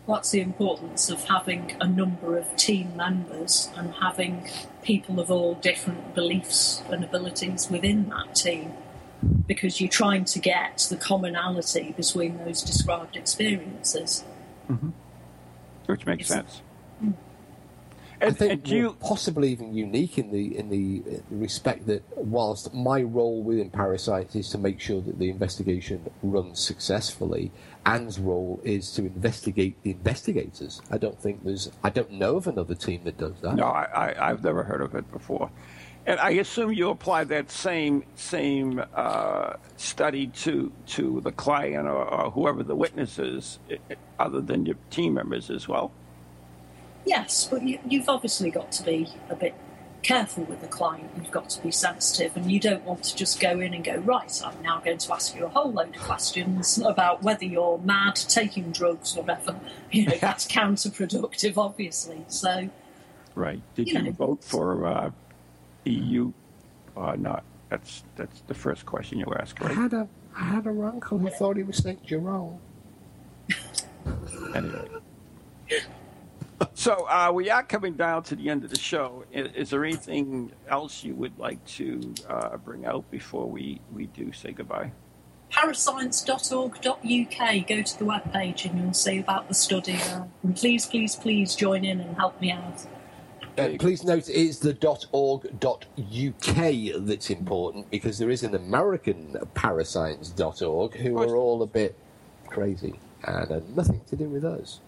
That's the importance of having a number of team members and having people of all different beliefs and abilities within that team. Because you're trying to get the commonality between those described experiences. Mm-hmm. Which makes It's- sense. I And, think do we're you, possibly even unique in the in the respect that whilst my role within Parasite is to make sure that the investigation runs successfully, Ann's role is to investigate the investigators. I don't think there's I don't know of another team that does that. No, I, I, I've never heard of it before. And I assume you apply that same same uh, study to to the client or, or whoever the witness is, i- i- other than your team members as well. Yes, but you, you've obviously got to be a bit careful with the client. You've got to be sensitive, and you don't want to just go in and go, right, I'm now going to ask you a whole load of questions about whether you're mad, taking drugs, or whatever. You know, that's counterproductive, obviously. So, Right. Did You you, know. vote for uh, EU or not? That's that's the first question you ask, I had a I had a uncle who thought he was Saint Jerome. Anyway. So uh, we are coming down to the end of the show. Is, is there anything else you would like to uh, bring out before we, we do say goodbye? parascience.org.uk, go to the webpage and you'll see about the study there. And please, please, please join in and help me out. Uh, please note it is the .org.uk that's important because there is an American parascience.org who are all a bit crazy and uh, nothing to do with us.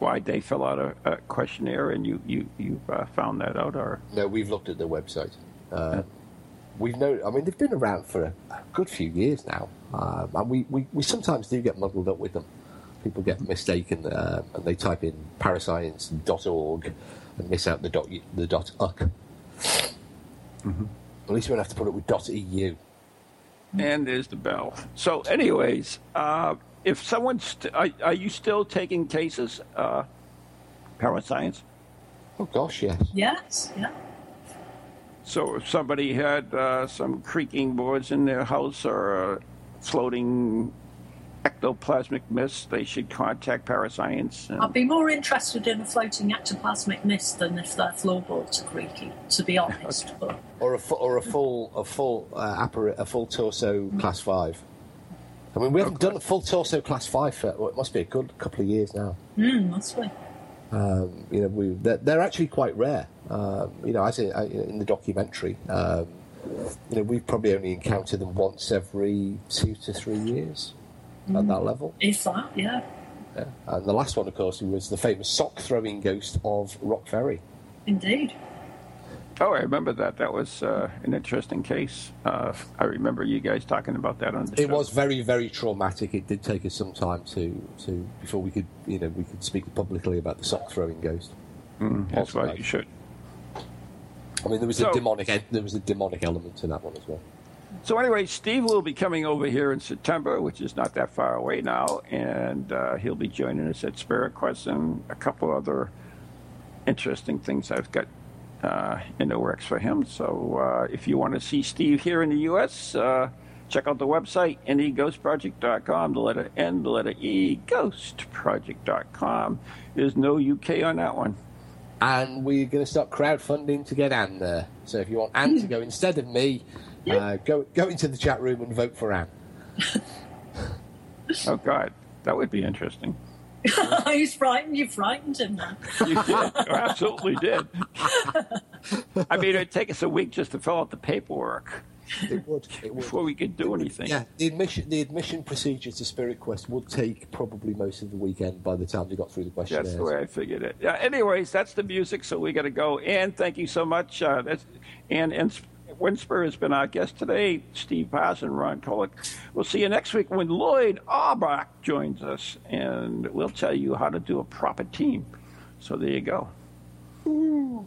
Why they fill out a, a questionnaire, and you you you uh, found that out, or No, we've looked at their website. Uh, we've known. I mean, they've been around for a, good few years now, um, and we, we, we sometimes do get muddled up with them. People get mistaken, uh, and they type in parascience.org and miss out the dot the dot uck. At least we don't have to put it with dot eu. and there's the bell. So, anyways, uh, if someone's st- are, are you still taking cases, uh, parascience? Oh gosh, yes. Yes, yeah. So if somebody had uh, some creaking boards in their house or a floating ectoplasmic mist, they should contact Parascience. And, I'd be more interested in a floating ectoplasmic mist than if their floorboards are creaky, to be honest. But Or a fu- or a full a full uh, appara- a full torso class five. I mean, we haven't done a full torso class five for well, it must be a good couple of years now. mm, must be. Um, you know, we they're, they're actually quite rare. Um, you know, as in, uh, in the documentary, um, you know, we've probably only encountered them once every two to three years at that level. If that, yeah. Yeah. And the last one, of course, was the famous sock throwing ghost of Rock Ferry. Indeed. Oh, I remember that. That was uh, an interesting case. Uh, I remember you guys talking about that on the It show. was very, very traumatic. It did take us some time to, to before we could, you know, we could speak publicly about the sock throwing ghost. Mm, that's why you should. I mean, there was So- a demonic, there was a demonic element to that one as well. So anyway, Steve will be coming over here in September, which is not that far away now, and uh, he'll be joining us at Spirit Quest and a couple other interesting things I've got uh, in the works for him. So uh, if you want to see Steve here in the U.S., uh, check out the website neghostproject.com. The letter N, the letter E, ghostproject.com. There's no UK on that one. And we're going to start crowdfunding to get Ann there. So if you want Ann to go instead of me, uh, go go into the chat room and vote for Ann. Oh God, that would be interesting. He's frightened. You frightened him. You did. You absolutely did. I mean, it'd take us a week just to fill out the paperwork It would. It would. before we could do anything. Yeah, the admission the admission procedure to Spirit Quest would take probably most of the weekend by the time they got through the questionnaires. That's the way I figured it. Yeah, anyways, that's the music, so we got to go. And thank you so much. Uh, that's, and, and Winsper has been our guest today, Steve Paz and Ron Kolek. We'll see you next week when Lloyd Auerbach joins us, and we'll tell you how to do a proper team. So there you go. From